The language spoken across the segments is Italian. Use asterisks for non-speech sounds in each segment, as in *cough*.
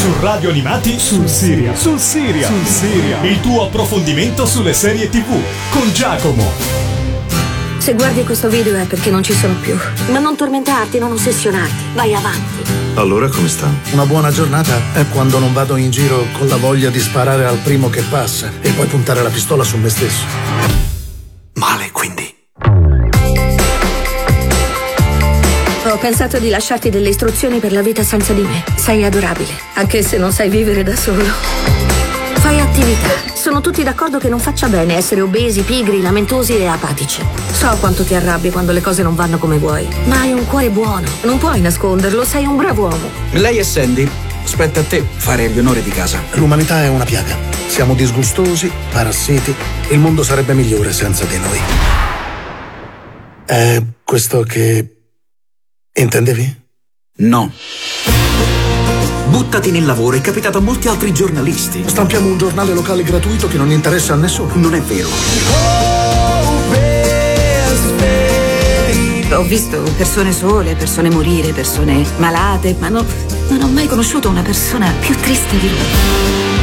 Su Radio Animati sul Siria. Sul Siria. Sul Siria. Il tuo approfondimento sulle serie TV con Giacomo. Se guardi questo video è perché non ci sono più. Ma non tormentarti, non ossessionarti. Vai avanti. Allora come sta? Una buona giornata è quando non vado in giro con la voglia di sparare al primo che passa e poi puntare la pistola su me stesso. Pensato di lasciarti delle istruzioni per la vita senza di me. Sei adorabile, anche se non sai vivere da solo. Fai attività. Sono tutti d'accordo che non faccia bene essere obesi, pigri, lamentosi e apatici. So quanto ti arrabbi quando le cose non vanno come vuoi, ma hai un cuore buono. Non puoi nasconderlo, sei un bravo uomo. Lei è Sandy. Spetta a te fare gli onori di casa. L'umanità è una piaga. Siamo disgustosi, parassiti. Il mondo sarebbe migliore senza di noi. È questo che intendevi? No. Buttati nel lavoro, è capitato a molti altri giornalisti. Stampiamo un giornale locale gratuito che non interessa a nessuno. Non è vero. Ho visto persone sole, persone morire, persone malate, ma no- non ho mai conosciuto una persona più triste di lui.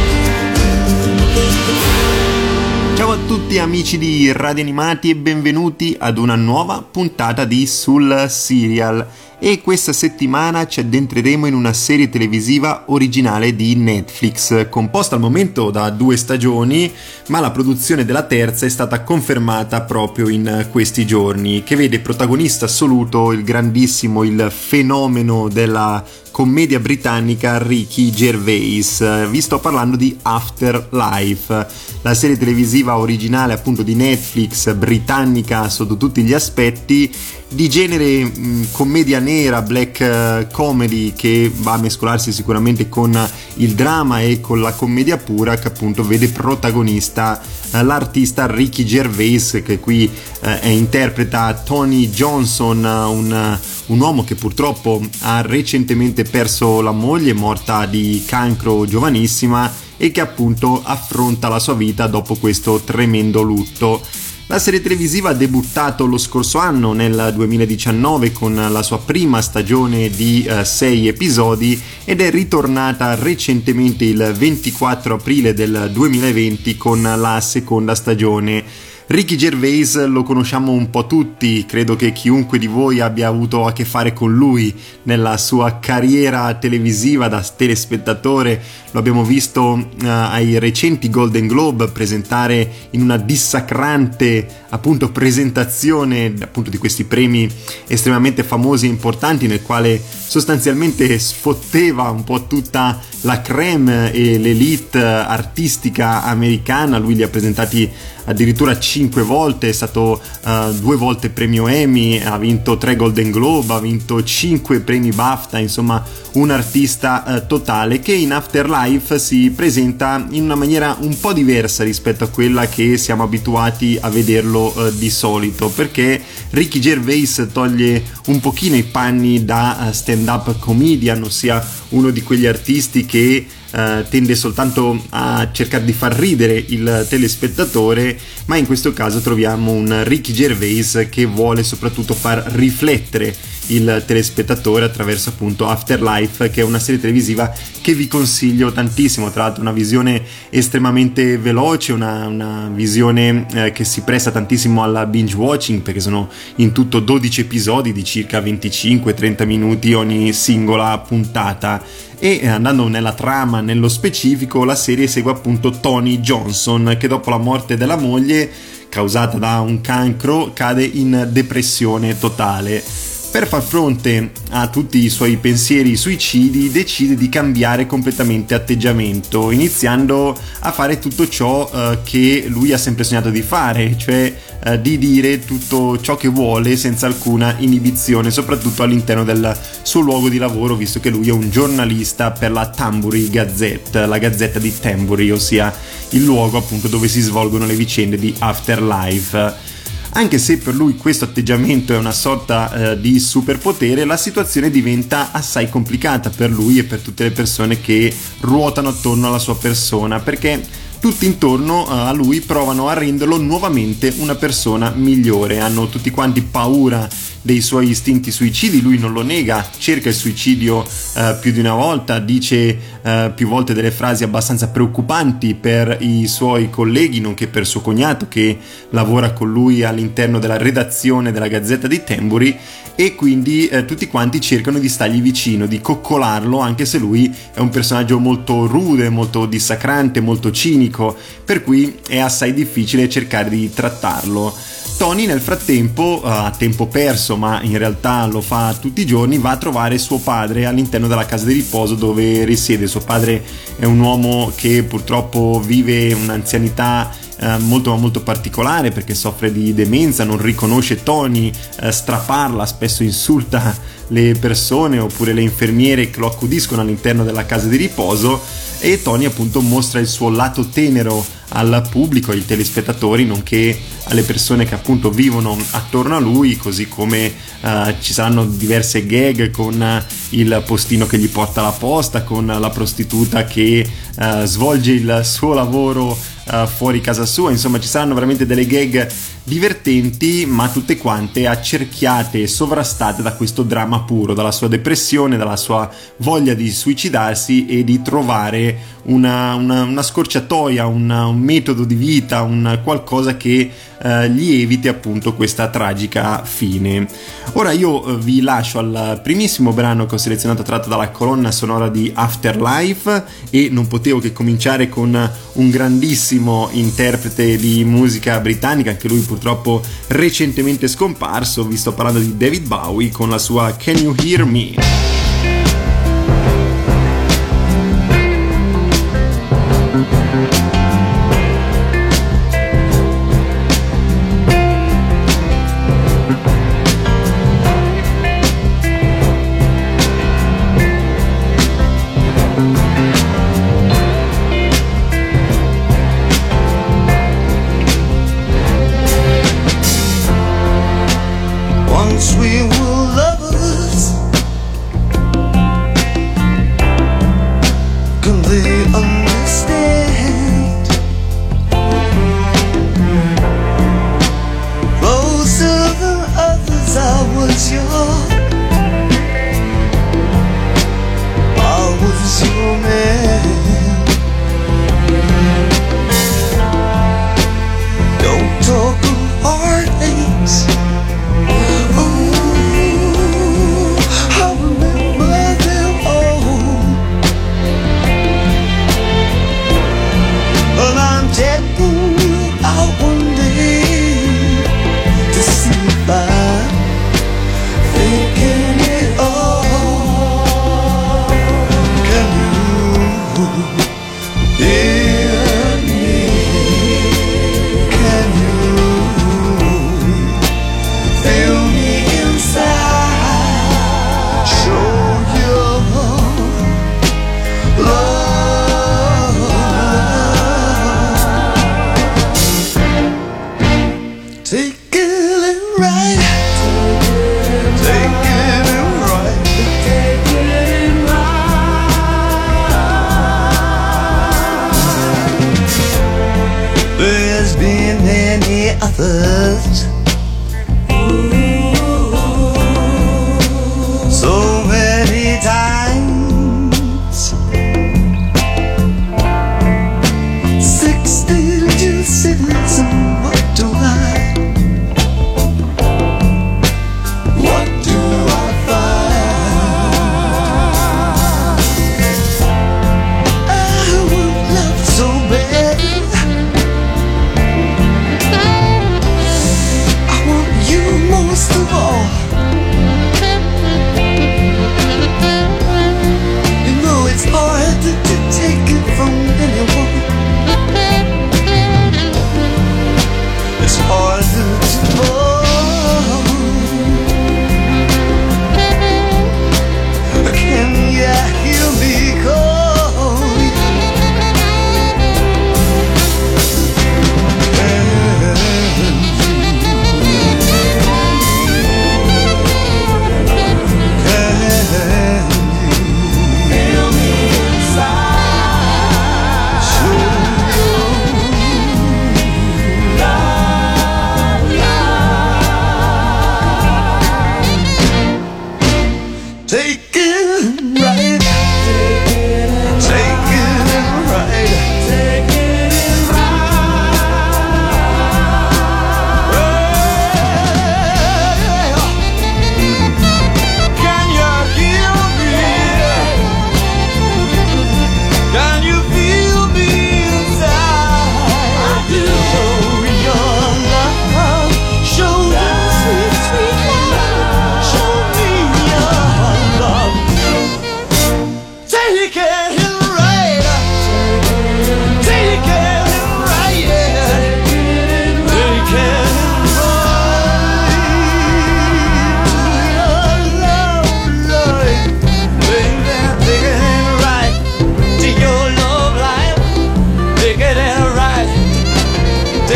Ciao a tutti amici di Radio Animati e benvenuti ad una nuova puntata di Sul Serial e questa settimana ci addentreremo in una serie televisiva originale di Netflix, composta al momento da due stagioni, ma la produzione della terza è stata confermata proprio in questi giorni, che vede protagonista assoluto il grandissimo, il fenomeno della commedia britannica Ricky Gervais. Vi sto parlando di Afterlife, la serie televisiva originale appunto di Netflix, britannica sotto tutti gli aspetti, di genere mh, commedia nera, black uh, comedy che va a mescolarsi sicuramente con il dramma e con la commedia pura che appunto vede protagonista uh, l'artista Ricky Gervais che qui è interpreta Tony Johnson, un, un uomo che purtroppo ha recentemente perso la moglie morta di cancro giovanissima e che appunto affronta la sua vita dopo questo tremendo lutto. La serie televisiva ha debuttato lo scorso anno, nel 2019, con la sua prima stagione di 6 uh, episodi ed è ritornata recentemente il 24 aprile del 2020 con la seconda stagione. Ricky Gervais lo conosciamo un po' tutti, credo che chiunque di voi abbia avuto a che fare con lui nella sua carriera televisiva da telespettatore, lo abbiamo visto uh, ai recenti Golden Globe presentare in una dissacrante appunto presentazione appunto di questi premi estremamente famosi e importanti nel quale sostanzialmente sfotteva un po' tutta la creme e l'elite artistica americana, lui li ha presentati addirittura 5 volte, è stato uh, due volte premio Emmy, ha vinto 3 Golden Globe, ha vinto 5 premi BAFTA, insomma un artista uh, totale che in Afterlife si presenta in una maniera un po' diversa rispetto a quella che siamo abituati a vederlo uh, di solito, perché Ricky Gervais toglie un pochino i panni da stand-up comedian, ossia uno di quegli artisti che Uh, tende soltanto a cercare di far ridere il telespettatore, ma in questo caso troviamo un Ricky Gervais che vuole soprattutto far riflettere il telespettatore attraverso appunto Afterlife che è una serie televisiva che vi consiglio tantissimo. Tra l'altro una visione estremamente veloce una, una visione eh, che si presta tantissimo alla binge watching perché sono in tutto 12 episodi di circa 25-30 minuti ogni singola puntata. E andando nella trama nello specifico la serie segue appunto Tony Johnson che dopo la morte della moglie causata da un cancro cade in depressione totale per far fronte a tutti i suoi pensieri suicidi decide di cambiare completamente atteggiamento, iniziando a fare tutto ciò eh, che lui ha sempre sognato di fare, cioè eh, di dire tutto ciò che vuole senza alcuna inibizione, soprattutto all'interno del suo luogo di lavoro, visto che lui è un giornalista per la Tambury Gazette, la gazzetta di Tambury, ossia il luogo appunto dove si svolgono le vicende di Afterlife anche se per lui questo atteggiamento è una sorta eh, di superpotere, la situazione diventa assai complicata per lui e per tutte le persone che ruotano attorno alla sua persona, perché tutti intorno eh, a lui provano a renderlo nuovamente una persona migliore, hanno tutti quanti paura dei suoi istinti suicidi, lui non lo nega, cerca il suicidio eh, più di una volta, dice eh, più volte delle frasi abbastanza preoccupanti per i suoi colleghi, nonché per suo cognato che lavora con lui all'interno della redazione della Gazzetta di Temburi e quindi eh, tutti quanti cercano di stargli vicino, di coccolarlo, anche se lui è un personaggio molto rude, molto dissacrante, molto cinico, per cui è assai difficile cercare di trattarlo. Tony nel frattempo, eh, a tempo perso, ma in realtà lo fa tutti i giorni, va a trovare suo padre all'interno della casa di riposo dove risiede. Suo padre è un uomo che purtroppo vive un'anzianità eh, molto molto particolare perché soffre di demenza, non riconosce Tony, eh, straparla, spesso insulta le persone oppure le infermiere che lo accudiscono all'interno della casa di riposo e Tony appunto mostra il suo lato tenero al pubblico, ai telespettatori, nonché alle persone che appunto vivono attorno a lui, così come uh, ci saranno diverse gag con il postino che gli porta la posta, con la prostituta che uh, svolge il suo lavoro uh, fuori casa sua, insomma ci saranno veramente delle gag divertenti, ma tutte quante accerchiate e sovrastate da questo dramma puro, dalla sua depressione, dalla sua voglia di suicidarsi e di trovare una, una, una scorciatoia, una, un metodo di vita, un qualcosa che eh, gli eviti appunto questa tragica fine. Ora io eh, vi lascio al primissimo brano che ho selezionato tratto dalla colonna sonora di Afterlife e non potevo che cominciare con un grandissimo interprete di musica britannica, anche lui purtroppo recentemente scomparso, vi sto parlando di David Bowie con la sua Can You Hear Me?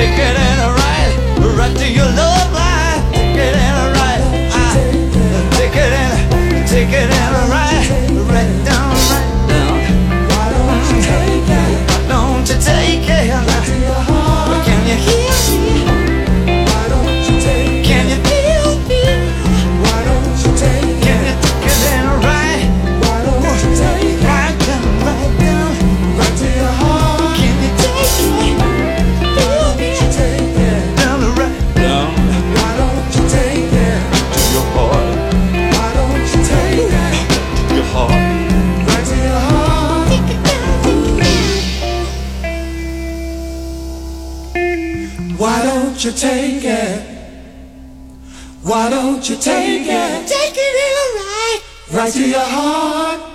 Don't you Why don't you take it? Take it in right, right to your heart.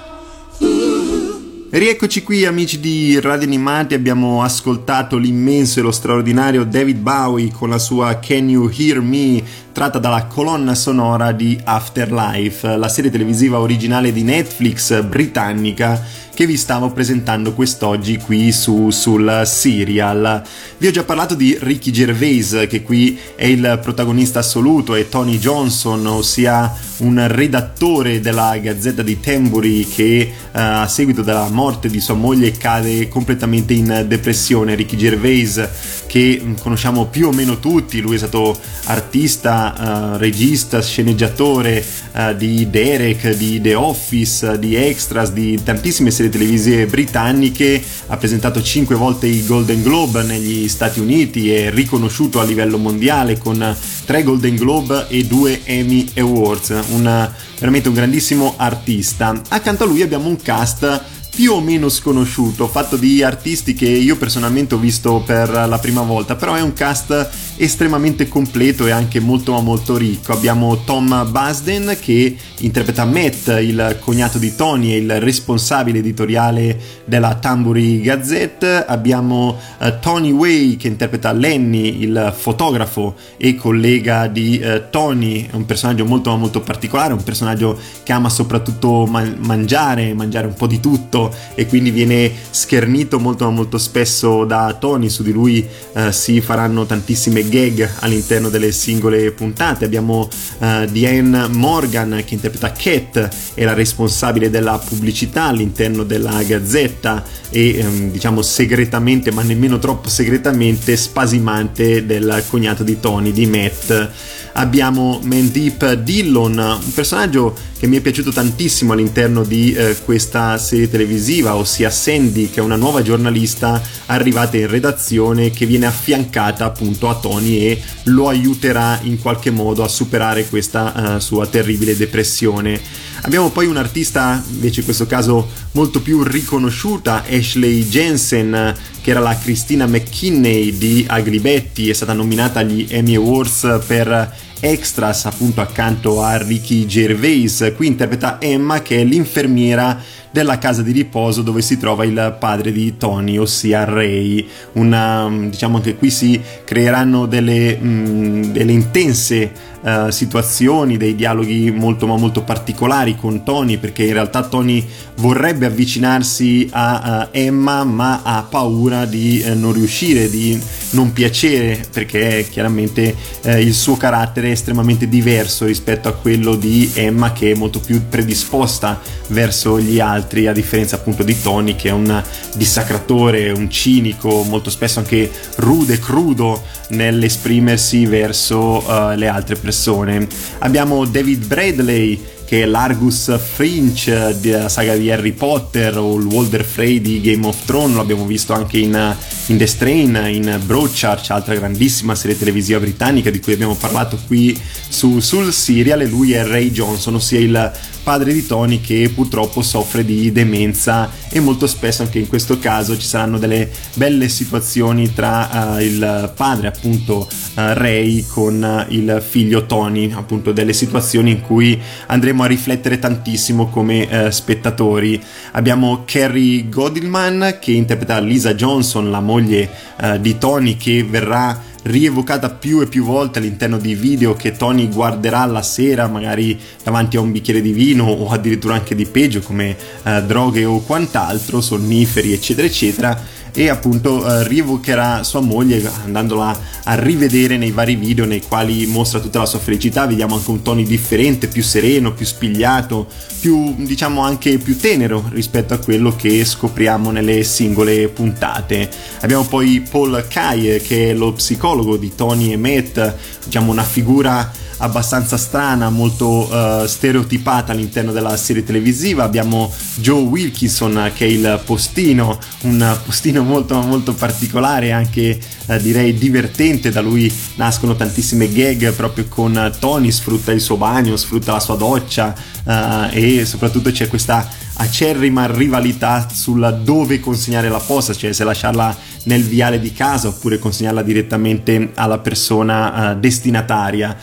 Rieccoci qui amici di Radio Animati, abbiamo ascoltato l'immenso e lo straordinario David Bowie con la sua Can You Hear Me, tratta dalla colonna sonora di Afterlife, la serie televisiva originale di Netflix britannica che vi stavo presentando quest'oggi qui su, sul serial. Vi ho già parlato di Ricky Gervais, che qui è il protagonista assoluto, e Tony Johnson, ossia un redattore della Gazzetta di Tembury che uh, a seguito della morte di sua moglie cade completamente in depressione. Ricky Gervais, che conosciamo più o meno tutti, lui è stato artista, uh, regista, sceneggiatore uh, di Derek, di The Office, di Extras, di tantissime serie televisive britanniche, ha presentato 5 volte i Golden Globe negli Stati Uniti, è riconosciuto a livello mondiale con 3 Golden Globe e 2 Emmy Awards, un, veramente un grandissimo artista. Accanto a lui abbiamo un cast più o meno sconosciuto, fatto di artisti che io personalmente ho visto per la prima volta, però è un cast estremamente completo e anche molto molto ricco. Abbiamo Tom Basden che interpreta Matt, il cognato di Tony e il responsabile editoriale della Tamburi Gazette, abbiamo uh, Tony Way che interpreta Lenny, il fotografo e collega di uh, Tony, un personaggio molto molto particolare, un personaggio che ama soprattutto man- mangiare, mangiare un po' di tutto e quindi viene schernito molto molto spesso da Tony, su di lui eh, si faranno tantissime gag all'interno delle singole puntate. Abbiamo eh, Diane Morgan che interpreta Cat, è la responsabile della pubblicità all'interno della gazzetta e ehm, diciamo segretamente, ma nemmeno troppo segretamente, spasimante del cognato di Tony, di Matt abbiamo Mandeep Dillon, un personaggio che mi è piaciuto tantissimo all'interno di eh, questa serie televisiva, ossia Sandy, che è una nuova giornalista arrivata in redazione che viene affiancata appunto a Tony e lo aiuterà in qualche modo a superare questa uh, sua terribile depressione. Abbiamo poi un'artista, invece in questo caso molto più riconosciuta, Ashley Jensen, che era la Cristina McKinney di Agribetti, è stata nominata agli Emmy Awards per Extras appunto accanto a Ricky Gervais. Qui interpreta Emma che è l'infermiera della casa di riposo dove si trova il padre di Tony, ossia Ray. Una, diciamo che qui si creeranno delle, mh, mm, delle intense uh, situazioni, dei dialoghi molto ma molto particolari con Tony, perché in realtà Tony vorrebbe avvicinarsi a uh, Emma, ma ha paura di uh, non riuscire, di non piacere, perché chiaramente il suo carattere è estremamente diverso rispetto a quello di Emma, che è molto più predisposta verso gli altri, a differenza appunto di Tony, che è un dissacratore, un cinico, molto spesso anche rude crudo nell'esprimersi verso le altre persone. Abbiamo David Bradley che è l'Argus Finch della saga di Harry Potter o il Walder Frey di Game of Thrones, l'abbiamo visto anche in in The Strain, in Broadchurch, altra grandissima serie televisiva britannica di cui abbiamo parlato qui su, sul serial e lui è Ray Johnson, ossia il padre di Tony che purtroppo soffre di demenza e molto spesso anche in questo caso ci saranno delle belle situazioni tra uh, il padre appunto uh, Ray con uh, il figlio Tony, appunto delle situazioni in cui andremo a riflettere tantissimo come spettatori. Abbiamo Carrie Godilman che interpreta Lisa Johnson, la moglie di Tony che verrà rievocata più e più volte all'interno di video che Tony guarderà la sera, magari davanti a un bicchiere di vino o addirittura anche di peggio come eh, droghe o quant'altro, sonniferi, eccetera, eccetera e appunto eh, rievocherà sua moglie andandola a rivedere nei vari video nei quali mostra tutta la sua felicità. Vediamo anche un tono differente più sereno più spigliato più diciamo anche più tenero rispetto a quello che scopriamo nelle singole puntate. Abbiamo poi Paul Kai che è lo psicologo di Tony e Matt diciamo una figura abbastanza strana, molto uh, stereotipata all'interno della serie televisiva. Abbiamo Joe Wilkinson che è il postino, un postino molto molto particolare, anche uh, direi divertente. Da lui nascono tantissime gag proprio con Tony, sfrutta il suo bagno, sfrutta la sua doccia uh, e soprattutto c'è questa acerrima rivalità sulla dove consegnare la posta, cioè se lasciarla nel viale di casa oppure consegnarla direttamente alla persona destinataria.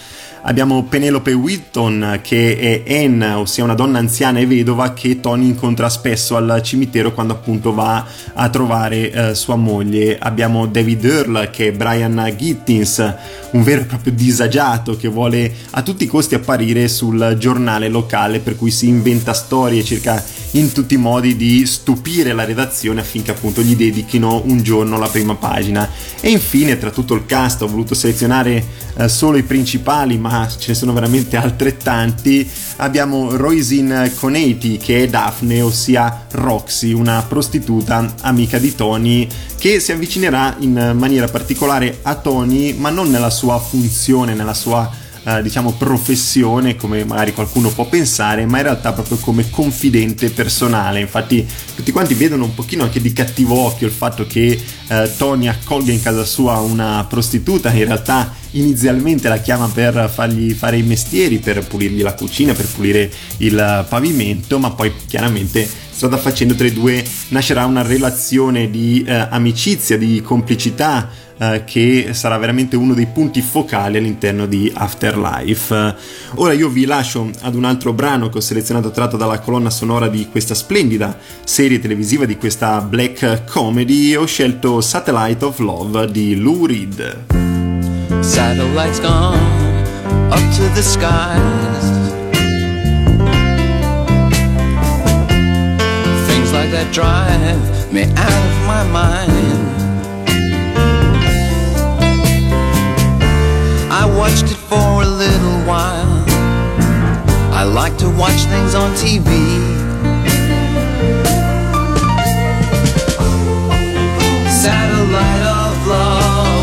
Abbiamo Penelope Whitton che è Anne, ossia una donna anziana e vedova che Tony incontra spesso al cimitero quando appunto va a trovare eh, sua moglie. Abbiamo David Earl che è Brian Gittins, un vero e proprio disagiato che vuole a tutti i costi apparire sul giornale locale per cui si inventa storie, cerca in tutti i modi di stupire la redazione affinché appunto gli dedichino un giorno la prima pagina. E infine tra tutto il cast ho voluto selezionare eh, solo i principali, ma ce ne sono veramente altrettanti. Abbiamo Roisin Coneti che è Daphne, ossia Roxy, una prostituta amica di Tony che si avvicinerà in maniera particolare a Tony, ma non nella sua funzione, nella sua eh, diciamo professione come magari qualcuno può pensare ma in realtà proprio come confidente personale. Infatti tutti quanti vedono un pochino anche di cattivo occhio il fatto che eh, Tony accolga in casa sua una prostituta in realtà inizialmente la chiama per fargli fare i mestieri per pulirgli la cucina per pulire il pavimento ma poi chiaramente strada facendo tra i due nascerà una relazione di eh, amicizia di complicità eh, che sarà veramente uno dei punti focali all'interno di Afterlife. Ora io vi lascio ad un altro brano che ho selezionato tratto dalla colonna sonora di questa splendida serie televisiva di questa black comedy. Ho scelto Satellite of Love di Lou Reed. Satellites gone up to the skies. Things like that drive me out of my mind. I watched it for a little while. I like to watch things on TV. Satellite of love.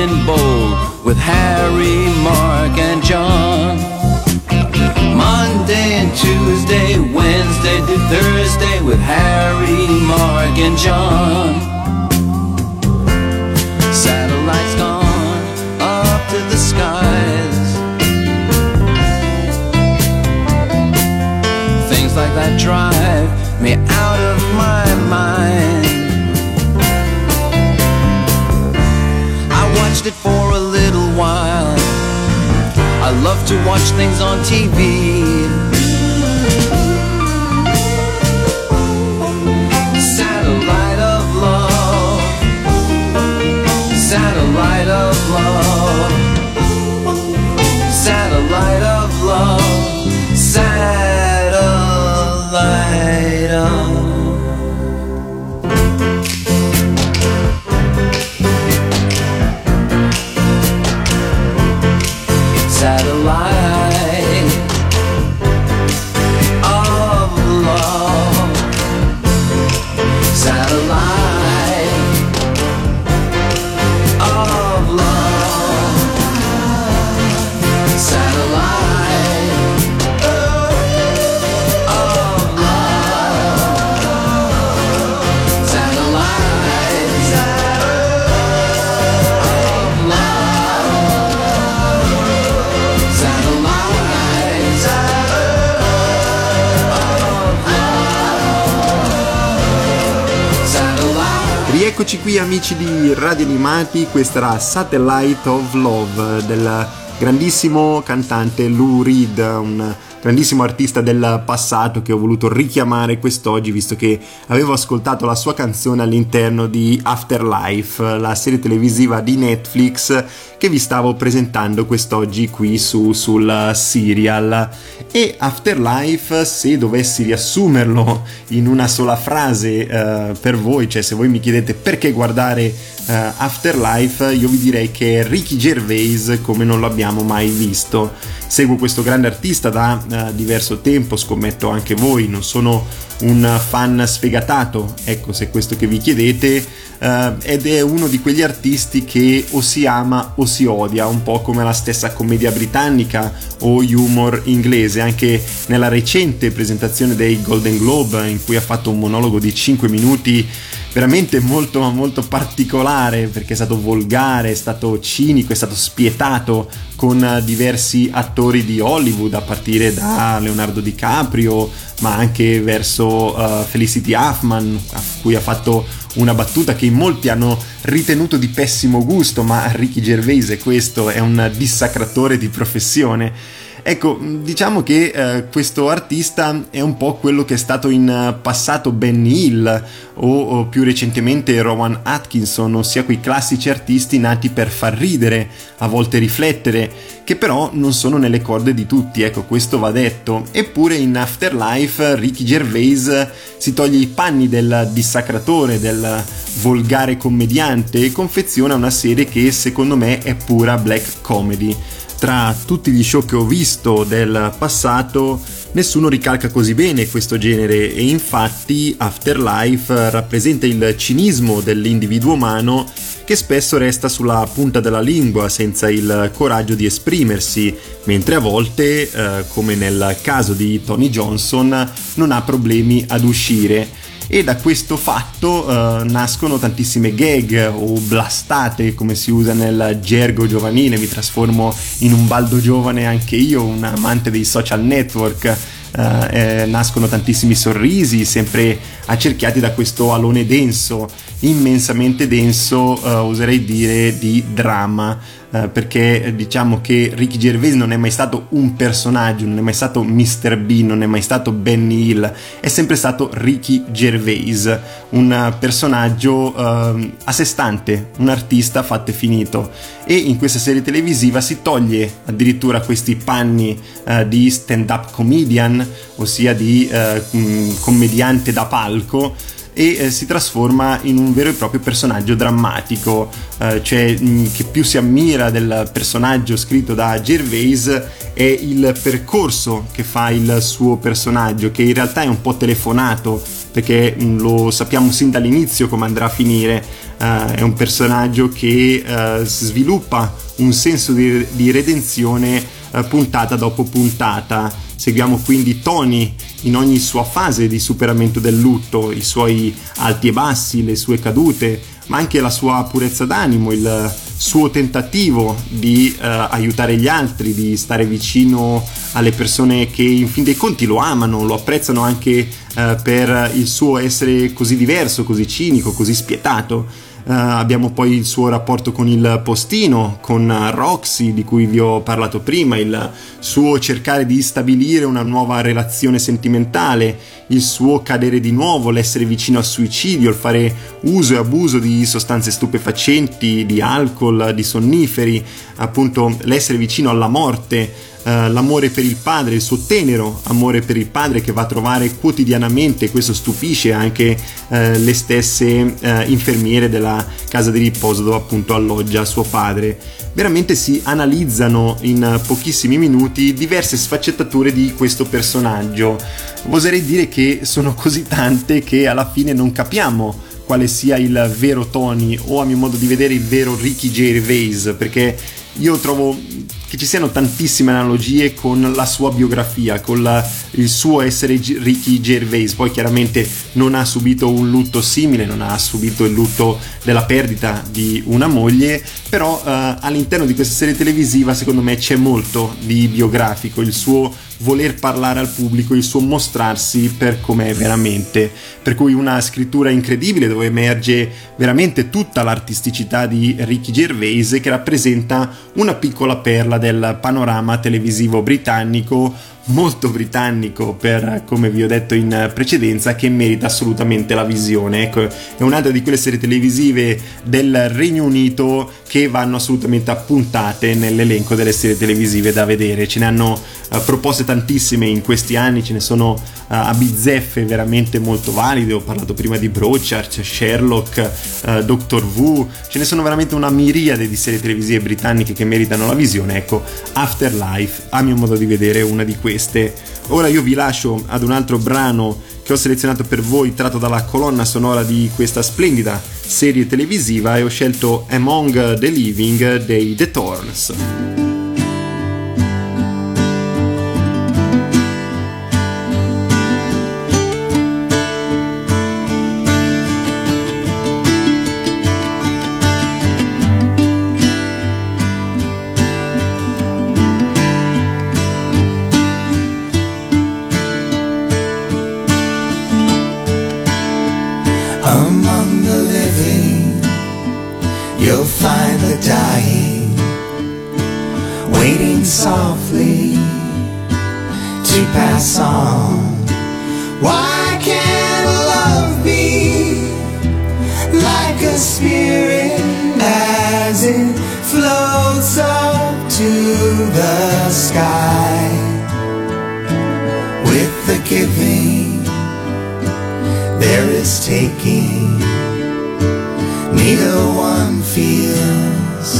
You've bold with Harry, Mark, and John. Monday and Tuesday, Wednesday to Thursday with Harry, Mark, and John. Satellites gone up to the skies. Things like that drive me out to watch things on TV. Satellite of love. Satellite of Rieccoci qui amici di Radio Animati, questa era Satellite of Love del grandissimo cantante Lou Reed, un grandissimo artista del passato che ho voluto richiamare quest'oggi visto che avevo ascoltato la sua canzone all'interno di Afterlife, la serie televisiva di Netflix che vi stavo presentando quest'oggi qui su, sul serial. E Afterlife, se dovessi riassumerlo in una sola frase eh, per voi, cioè se voi mi chiedete perché guardare eh, Afterlife, io vi direi che è Ricky Gervais come non l'abbiamo mai visto. Seguo questo grande artista da eh, diverso tempo, scommetto anche voi, non sono un fan sfegatato, ecco se è questo che vi chiedete, eh, ed è uno di quegli artisti che o si ama o si odia, un po' come la stessa commedia britannica o humor inglese, anche nella recente presentazione dei Golden Globe in cui ha fatto un monologo di 5 minuti veramente molto molto particolare perché è stato volgare, è stato cinico, è stato spietato con diversi attori di Hollywood a partire da Leonardo DiCaprio ma anche verso uh, Felicity Huffman a cui ha fatto una battuta che molti hanno ritenuto di pessimo gusto ma Ricky Gervais questo è un dissacratore di professione Ecco, diciamo che eh, questo artista è un po' quello che è stato in passato Benny Hill o, o, più recentemente Rowan Atkinson, ossia quei classici artisti nati per far ridere, a volte riflettere, che però non sono nelle corde di tutti, ecco, questo va detto. Eppure in Afterlife Ricky Gervais si toglie i panni del dissacratore, del volgare commediante e confeziona una serie che secondo me è pura black comedy tra tutti gli show che ho visto del passato nessuno ricalca così bene questo genere e infatti Afterlife rappresenta il cinismo dell'individuo umano che spesso resta sulla punta della lingua senza il coraggio di esprimersi, mentre a volte, eh, come nel caso di Tony Johnson, non ha problemi ad uscire e da questo fatto uh, nascono tantissime gag o blastate come si usa nel gergo giovanile. Mi trasformo in un baldo giovane anche io un amante dei social network. Uh, eh, nascono tantissimi sorrisi sempre accerchiati da questo alone denso immensamente denso uh, oserei dire di dramma Uh, perché diciamo che Ricky Gervais non è mai stato un personaggio, non è mai stato Mr. Bean, non è mai stato Benny Hill, è sempre stato Ricky Gervais, un personaggio uh, a sé stante, un artista fatto e finito. E in questa serie televisiva si toglie addirittura questi panni uh, di stand-up comedian, ossia di commediante da palco e eh, si trasforma in un vero e proprio personaggio drammatico, eh, cioè mh, che più si ammira del personaggio scritto da Gervais è il percorso che fa il suo personaggio, che in realtà è un po' telefonato perché mh, lo sappiamo sin dall'inizio come andrà a finire, uh, è un personaggio che uh, sviluppa un senso di, di redenzione uh, puntata dopo puntata. Seguiamo quindi Tony in ogni sua fase di superamento del lutto, i suoi alti e bassi, le sue cadute, ma anche la sua purezza d'animo, il suo tentativo di uh, aiutare gli altri, di stare vicino alle persone che in fin dei conti lo amano, lo apprezzano anche uh, per il suo essere così diverso, così cinico, così spietato. Uh, abbiamo poi il suo rapporto con il postino, con Roxy di cui vi ho parlato prima, il suo cercare di stabilire una nuova relazione sentimentale, il suo cadere di nuovo, l'essere vicino al suicidio, il fare uso e abuso di sostanze stupefacenti, di alcol, di sonniferi, appunto l'essere vicino alla morte. Uh, l'amore per il padre, il suo tenero amore per il padre che va a trovare quotidianamente, questo stupisce anche uh, le stesse uh, infermiere della casa di riposo dove appunto alloggia suo padre. Veramente si analizzano in pochissimi minuti diverse sfaccettature di questo personaggio. Oserei dire che sono così tante che alla fine non capiamo quale sia il vero Tony o a mio modo di vedere il vero Ricky Gervais perché io trovo che ci siano tantissime analogie con la sua biografia, con la, il suo essere Ricky Gervais. Poi chiaramente non ha subito un lutto simile, non ha subito il lutto della perdita di una moglie, però uh, all'interno di questa serie televisiva secondo me c'è molto di biografico, il suo voler parlare al pubblico, il suo mostrarsi per com'è veramente. Per cui una scrittura incredibile dove emerge veramente tutta l'artisticità di Ricky Gervais che rappresenta una piccola perla del panorama televisivo britannico molto britannico per come vi ho detto in precedenza che merita assolutamente la visione. Ecco è un'altra di quelle serie televisive del Regno Unito che vanno assolutamente appuntate nell'elenco delle serie televisive da vedere. Ce ne hanno uh, proposte tantissime in questi anni ce ne sono uh, a bizzeffe veramente molto valide. Ho parlato prima di Brochard Sherlock uh, Doctor Who. Ce ne sono veramente una miriade di serie televisive britanniche che meritano la visione. Ecco Afterlife a mio modo di vedere è una di queste queste. Ora io vi lascio ad un altro brano che ho selezionato per voi tratto dalla colonna sonora di questa splendida serie televisiva e ho scelto Among the Living dei The Thorns. The sky with the giving? there is taking. Neither one feels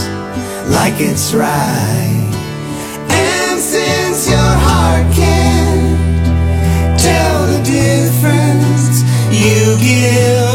like it's right. And since your heart can't tell the difference, you give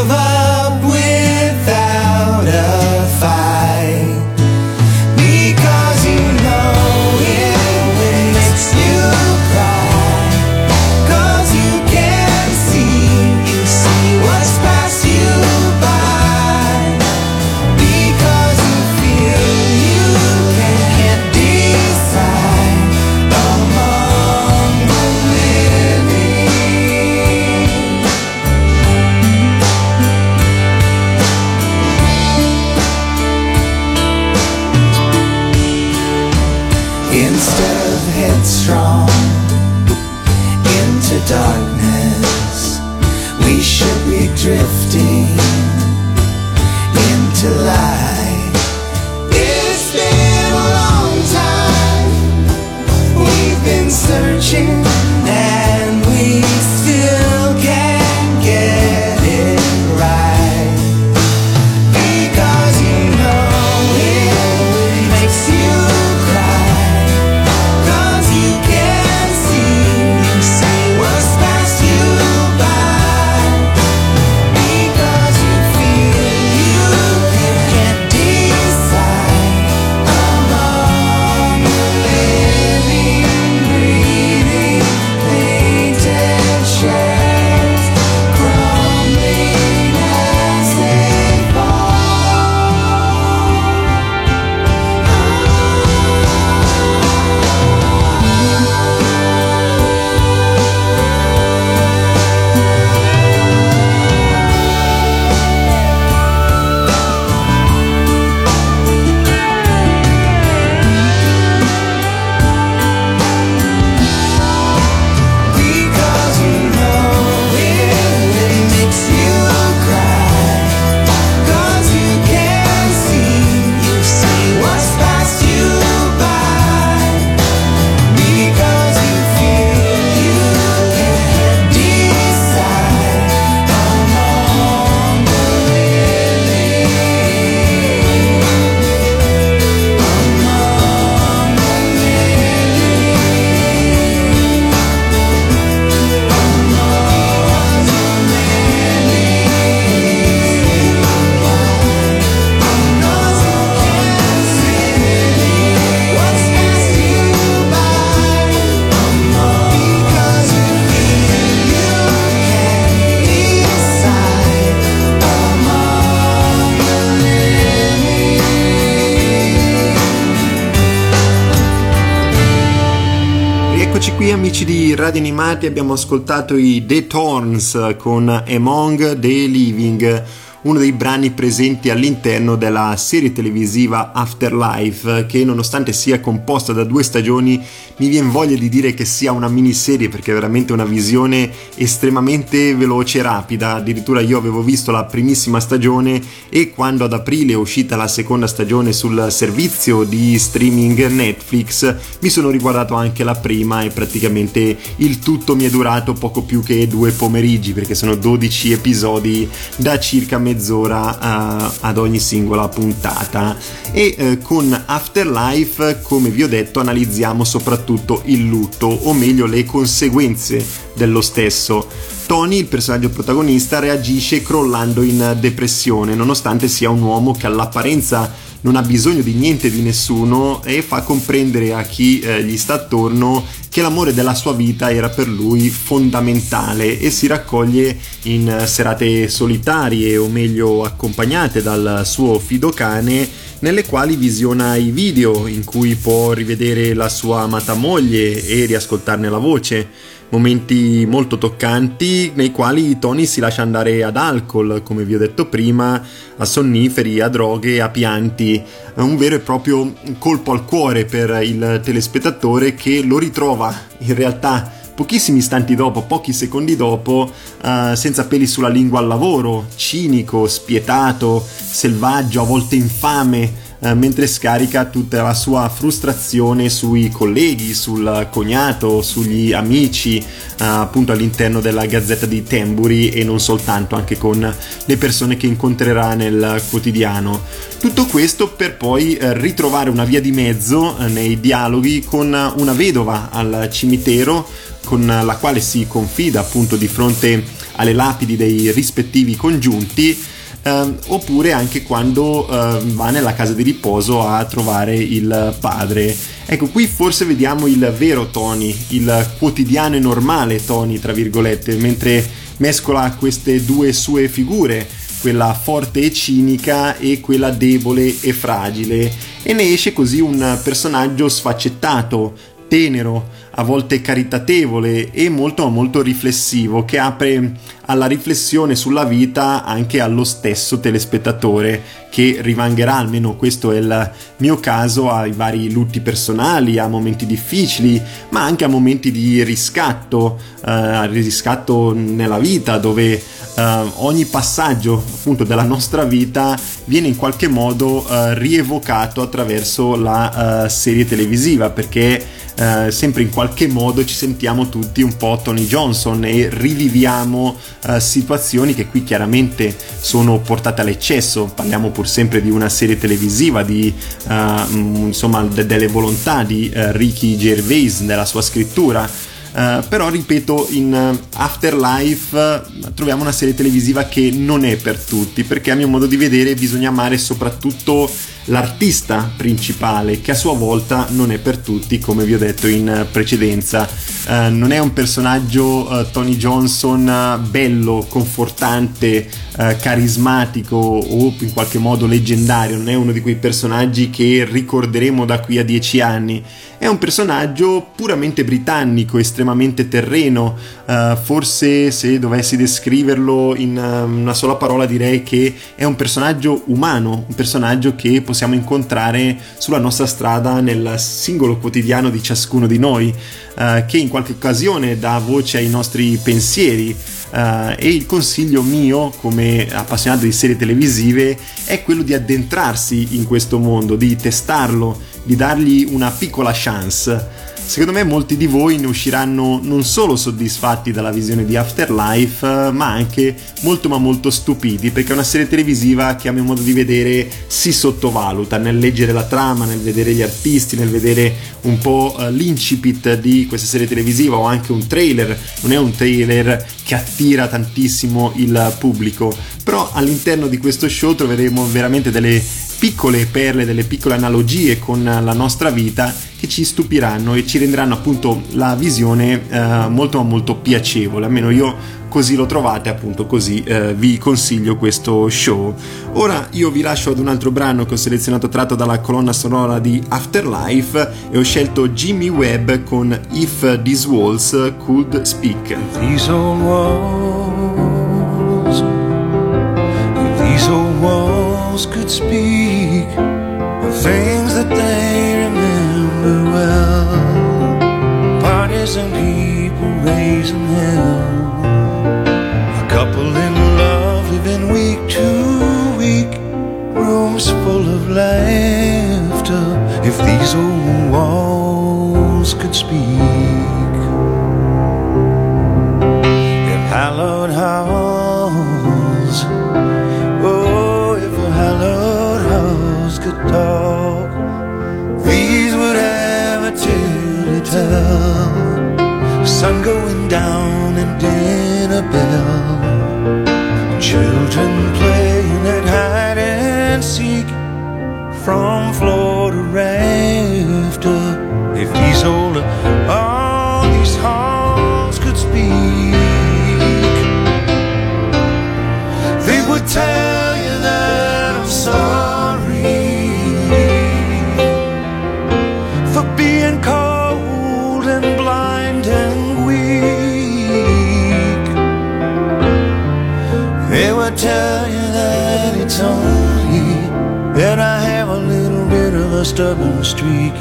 qui amici di Radio Animati, abbiamo ascoltato i The Thorns con Among the Living, uno dei brani presenti all'interno della serie televisiva Afterlife, che nonostante sia composta da due stagioni, mi viene voglia di dire che sia una miniserie perché è veramente una visione estremamente veloce e rapida. Addirittura io avevo visto la primissima stagione e quando ad aprile è uscita la seconda stagione sul servizio di streaming Netflix, mi sono riguardato anche la prima e praticamente il tutto mi è durato poco più che due pomeriggi perché sono 12 episodi da circa mezz'ora uh, ad ogni singola puntata. E uh, con Afterlife come vi ho detto analizziamo soprattutto il lutto o meglio le conseguenze dello stesso. Tony, il personaggio protagonista, reagisce crollando in depressione nonostante sia un uomo che all'apparenza non ha bisogno di niente di nessuno e fa comprendere a chi eh, gli sta attorno che l'amore della sua vita era per lui fondamentale e si raccoglie in serate solitarie o meglio accompagnate dal suo fido cane nelle quali visiona i video in cui può rivedere la sua amata moglie e riascoltarne la voce momenti molto toccanti nei quali Tony si lascia andare ad alcol, come vi ho detto prima, a sonniferi, a droghe, a pianti, un vero e proprio colpo al cuore per il telespettatore che lo ritrova in realtà pochissimi istanti dopo, pochi secondi dopo, uh, senza peli sulla lingua al lavoro, cinico, spietato, selvaggio, a volte infame, eh, mentre scarica tutta la sua frustrazione sui colleghi, sul cognato, sugli amici, eh, appunto all'interno della gazzetta di Temburi e non soltanto, anche con le persone che incontrerà nel quotidiano. Tutto questo per poi eh, ritrovare una via di mezzo eh, nei dialoghi con una vedova al cimitero con la quale si confida appunto di fronte alle lapidi dei rispettivi congiunti ehm, oppure anche quando ehm, va nella casa di riposo a trovare il padre. Ecco, qui forse vediamo il vero Tony, il quotidiano e normale Tony, tra virgolette, mentre mescola queste due sue figure, quella forte e cinica e quella debole e fragile, e ne esce così un personaggio sfaccettato, tenero, a volte caritatevole e molto molto riflessivo che apre alla riflessione sulla vita anche allo stesso telespettatore che rivangherà, almeno questo è il mio caso, ai vari lutti personali, a momenti difficili, ma anche a momenti di riscatto, eh, riscatto nella vita dove eh, ogni passaggio appunto della nostra vita viene in qualche modo eh, rievocato attraverso la uh, serie televisiva perché uh, sempre in qualche modo ci sentiamo tutti un po' Tony Johnson e riviviamo uh, situazioni che qui chiaramente sono portate all'eccesso. Parliamo pur sempre di una serie televisiva di insomma de- delle volontà di Ricky Gervais nella sua scrittura. Uh, però ripeto in Afterlife uh, troviamo una serie televisiva che non è per tutti perché a mio modo di vedere bisogna amare soprattutto l'artista principale che a sua volta non è per tutti come vi ho detto in precedenza. Uh, non è un personaggio Tony Johnson bello confortante carismatico o in qualche modo leggendario. Non è uno di quei personaggi che ricorderemo da qui a dieci anni. È un personaggio puramente britannico, estremamente terreno, uh, forse se dovessi descriverlo in uh, una sola parola direi che è un personaggio umano, un personaggio che possiamo incontrare sulla nostra strada nel singolo quotidiano di ciascuno di noi, uh, che in qualche occasione dà voce ai nostri pensieri. Uh, e il consiglio mio come appassionato di serie televisive è quello di addentrarsi in questo mondo, di testarlo, di dargli una piccola chance. Secondo me molti di voi ne usciranno non solo soddisfatti dalla visione di Afterlife, ma anche molto ma molto stupiti, perché è una serie televisiva che a mio modo di vedere si sottovaluta nel leggere la trama, nel vedere gli artisti, nel vedere un po' eh, l'incipit di questa serie televisiva o anche un trailer. Non è un trailer che attira tantissimo il pubblico, però all'interno di questo show troveremo veramente delle piccole perle, delle piccole analogie con la nostra vita che ci stupiranno e ci renderanno appunto la visione eh, molto molto piacevole. Almeno io così lo trovate appunto così eh, vi consiglio questo show ora io vi lascio ad un altro brano che ho selezionato tratto dalla colonna sonora di Afterlife e ho scelto Jimmy Webb con If These Walls Could Speak These walls could speak of things that they remember well, parties and people raising hell, a couple in love living week to week, rooms full of laughter. If these old walls could speak. in hallowed halls. Tell. Sun going down and dinner bell. Children playing at hide and seek from floor to.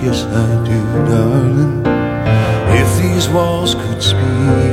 Yes, I do, darling. If these walls could speak.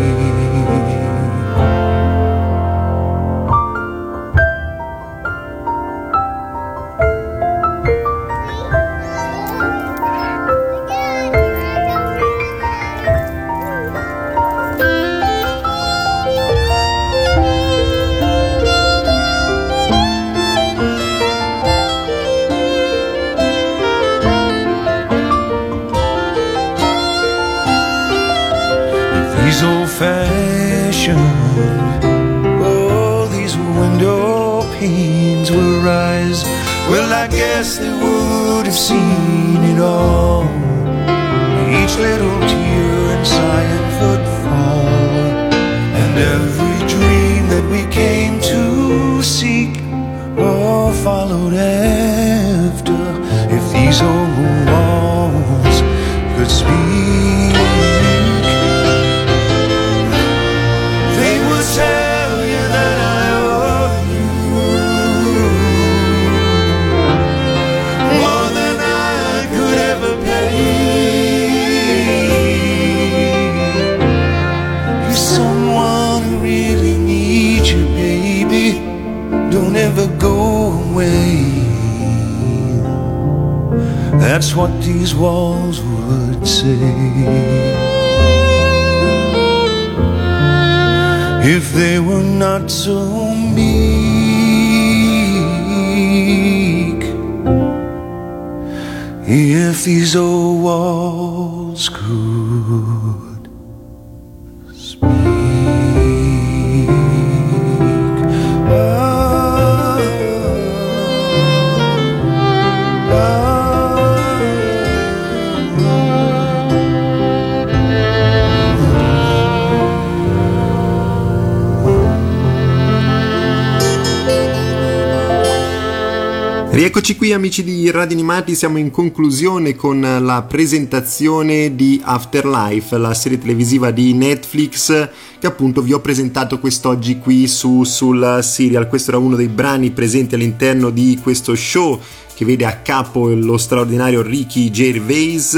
Amici di Radio Animati, siamo in conclusione con la presentazione di Afterlife, la serie televisiva di Netflix che appunto vi ho presentato quest'oggi qui su, sul serial. Questo era uno dei brani presenti all'interno di questo show che vede a capo lo straordinario Ricky Gervais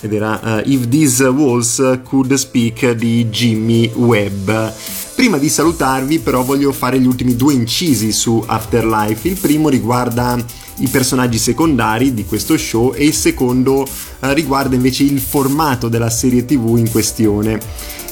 ed era uh, If These Walls Could Speak di Jimmy Webb. Prima di salutarvi però voglio fare gli ultimi due incisi su Afterlife. Il primo riguarda i personaggi secondari di questo show e il secondo eh, riguarda invece il formato della serie tv in questione.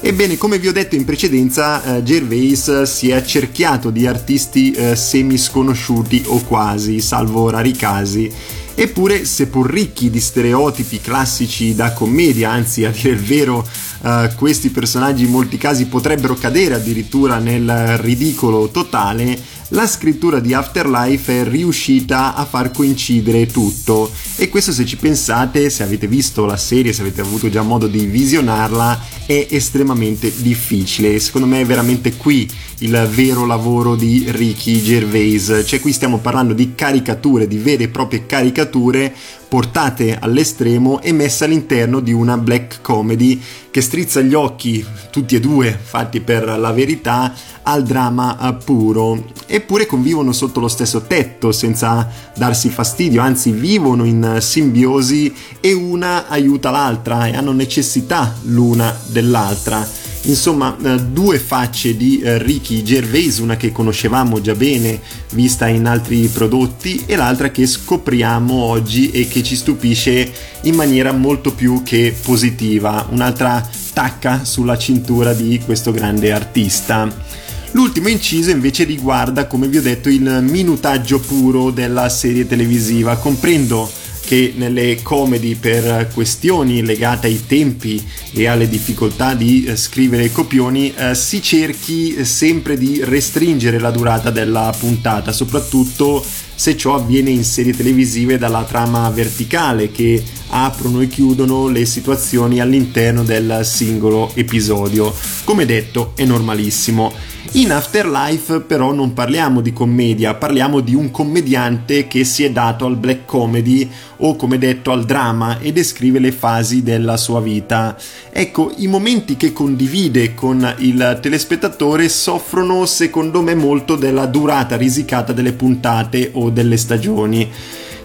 Ebbene, come vi ho detto in precedenza, eh, Gervais si è accerchiato di artisti eh, semi sconosciuti o quasi, salvo rari casi. Eppure, seppur ricchi di stereotipi classici da commedia, anzi a dire il vero, uh, questi personaggi in molti casi potrebbero cadere addirittura nel ridicolo totale, la scrittura di Afterlife è riuscita a far coincidere tutto e questo se ci pensate, se avete visto la serie, se avete avuto già modo di visionarla, è estremamente difficile. Secondo me è veramente qui il vero lavoro di Ricky Gervais, cioè qui stiamo parlando di caricature, di vere e proprie caricature portate all'estremo e messe all'interno di una black comedy che strizza gli occhi, tutti e due fatti per la verità, al dramma puro. Eppure convivono sotto lo stesso tetto senza darsi fastidio, anzi vivono in simbiosi e una aiuta l'altra e hanno necessità l'una dell'altra. Insomma, eh, due facce di eh, Ricky Gervais, una che conoscevamo già bene vista in altri prodotti e l'altra che scopriamo oggi e che ci stupisce in maniera molto più che positiva, un'altra tacca sulla cintura di questo grande artista. L'ultimo inciso invece riguarda, come vi ho detto, il minutaggio puro della serie televisiva. Comprendo che nelle comedy per questioni legate ai tempi e alle difficoltà di eh, scrivere copioni eh, si cerchi sempre di restringere la durata della puntata, soprattutto se ciò avviene in serie televisive dalla trama verticale che aprono e chiudono le situazioni all'interno del singolo episodio. Come detto, è normalissimo. In Afterlife però non parliamo di commedia, parliamo di un commediante che si è dato al black comedy o come detto al dramma e descrive le fasi della sua vita. Ecco, i momenti che condivide con il telespettatore soffrono secondo me molto della durata risicata delle puntate o delle stagioni.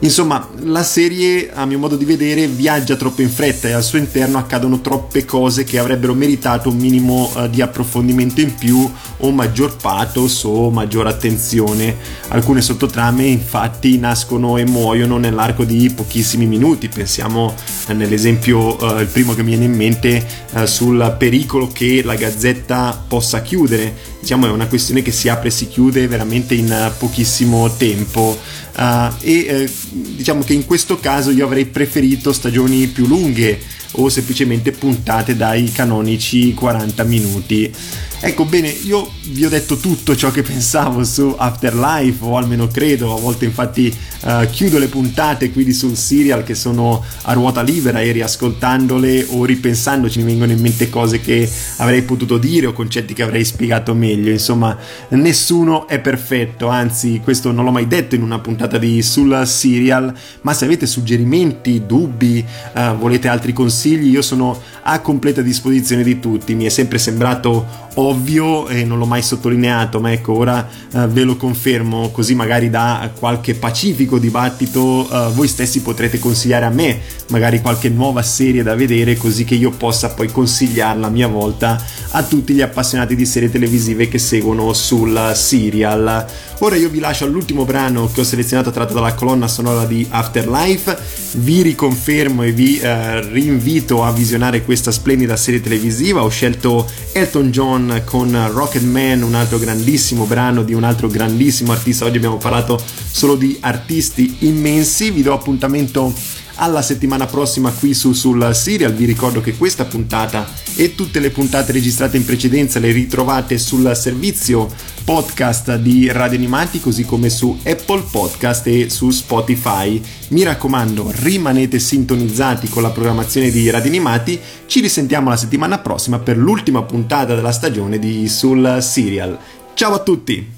Insomma, la serie, a mio modo di vedere, viaggia troppo in fretta e al suo interno accadono troppe cose che avrebbero meritato un minimo uh, di approfondimento in più o maggior pathos o maggior attenzione. Alcune sottotrame infatti nascono e muoiono nell'arco di pochissimi minuti. Pensiamo uh, nell'esempio, uh, il primo che mi viene in mente, sul pericolo che la gazzetta possa chiudere. Diciamo è una questione che si apre e si chiude veramente in pochissimo tempo. Uh, e eh, diciamo che in questo caso io avrei preferito stagioni più lunghe o semplicemente puntate dai canonici 40 minuti. Ecco bene, io vi ho detto tutto ciò che *laughs* pensavo su Afterlife, o almeno credo, a volte infatti uh, chiudo le puntate qui di sul serial che sono a ruota libera e riascoltandole o ripensandoci mi vengono in mente cose che avrei potuto dire o concetti che avrei spiegato meglio. Insomma, nessuno è perfetto, anzi questo non l'ho mai detto in una puntata di sul serial, ma se avete suggerimenti, dubbi, uh, volete altri consigli, io sono a completa disposizione di tutti. Mi è sempre sembrato ovvio e non l'ho mai sottolineato, ma ecco, ora uh, ve lo confermo, così magari da qualche pacifico dibattito uh, voi stessi potrete consigliare a me magari qualche nuova serie da vedere, così che io possa poi consigliarla a mia volta a tutti gli appassionati di serie televisive che seguono sul serial. Ora io vi lascio all'ultimo brano che ho selezionato tratto dalla colonna sonora di Afterlife, vi riconfermo e vi uh, rinvito a visionare questa splendida serie televisiva, ho scelto Elton John con Rocket Man, un altro grandissimo brano di un altro grandissimo artista. Oggi abbiamo parlato solo di artisti immensi. Vi do appuntamento alla settimana prossima qui su sul serial. Vi ricordo che questa puntata e tutte le puntate registrate in precedenza le ritrovate sul servizio podcast di Radio Animati, così come su Apple Podcast e su Spotify. Mi raccomando, rimanete sintonizzati con la programmazione di Radio Animati. Ci risentiamo la settimana prossima per l'ultima puntata della stagione di Sul Serial. Ciao a tutti!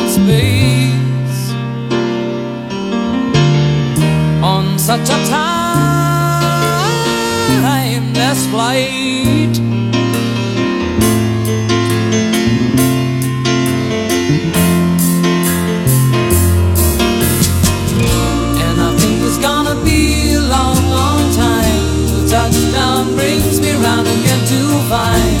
such a timeless flight. And I think it's gonna be a long, long time till touchdown brings me round again to find.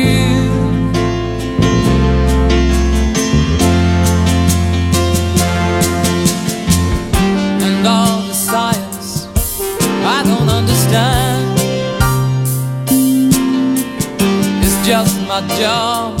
想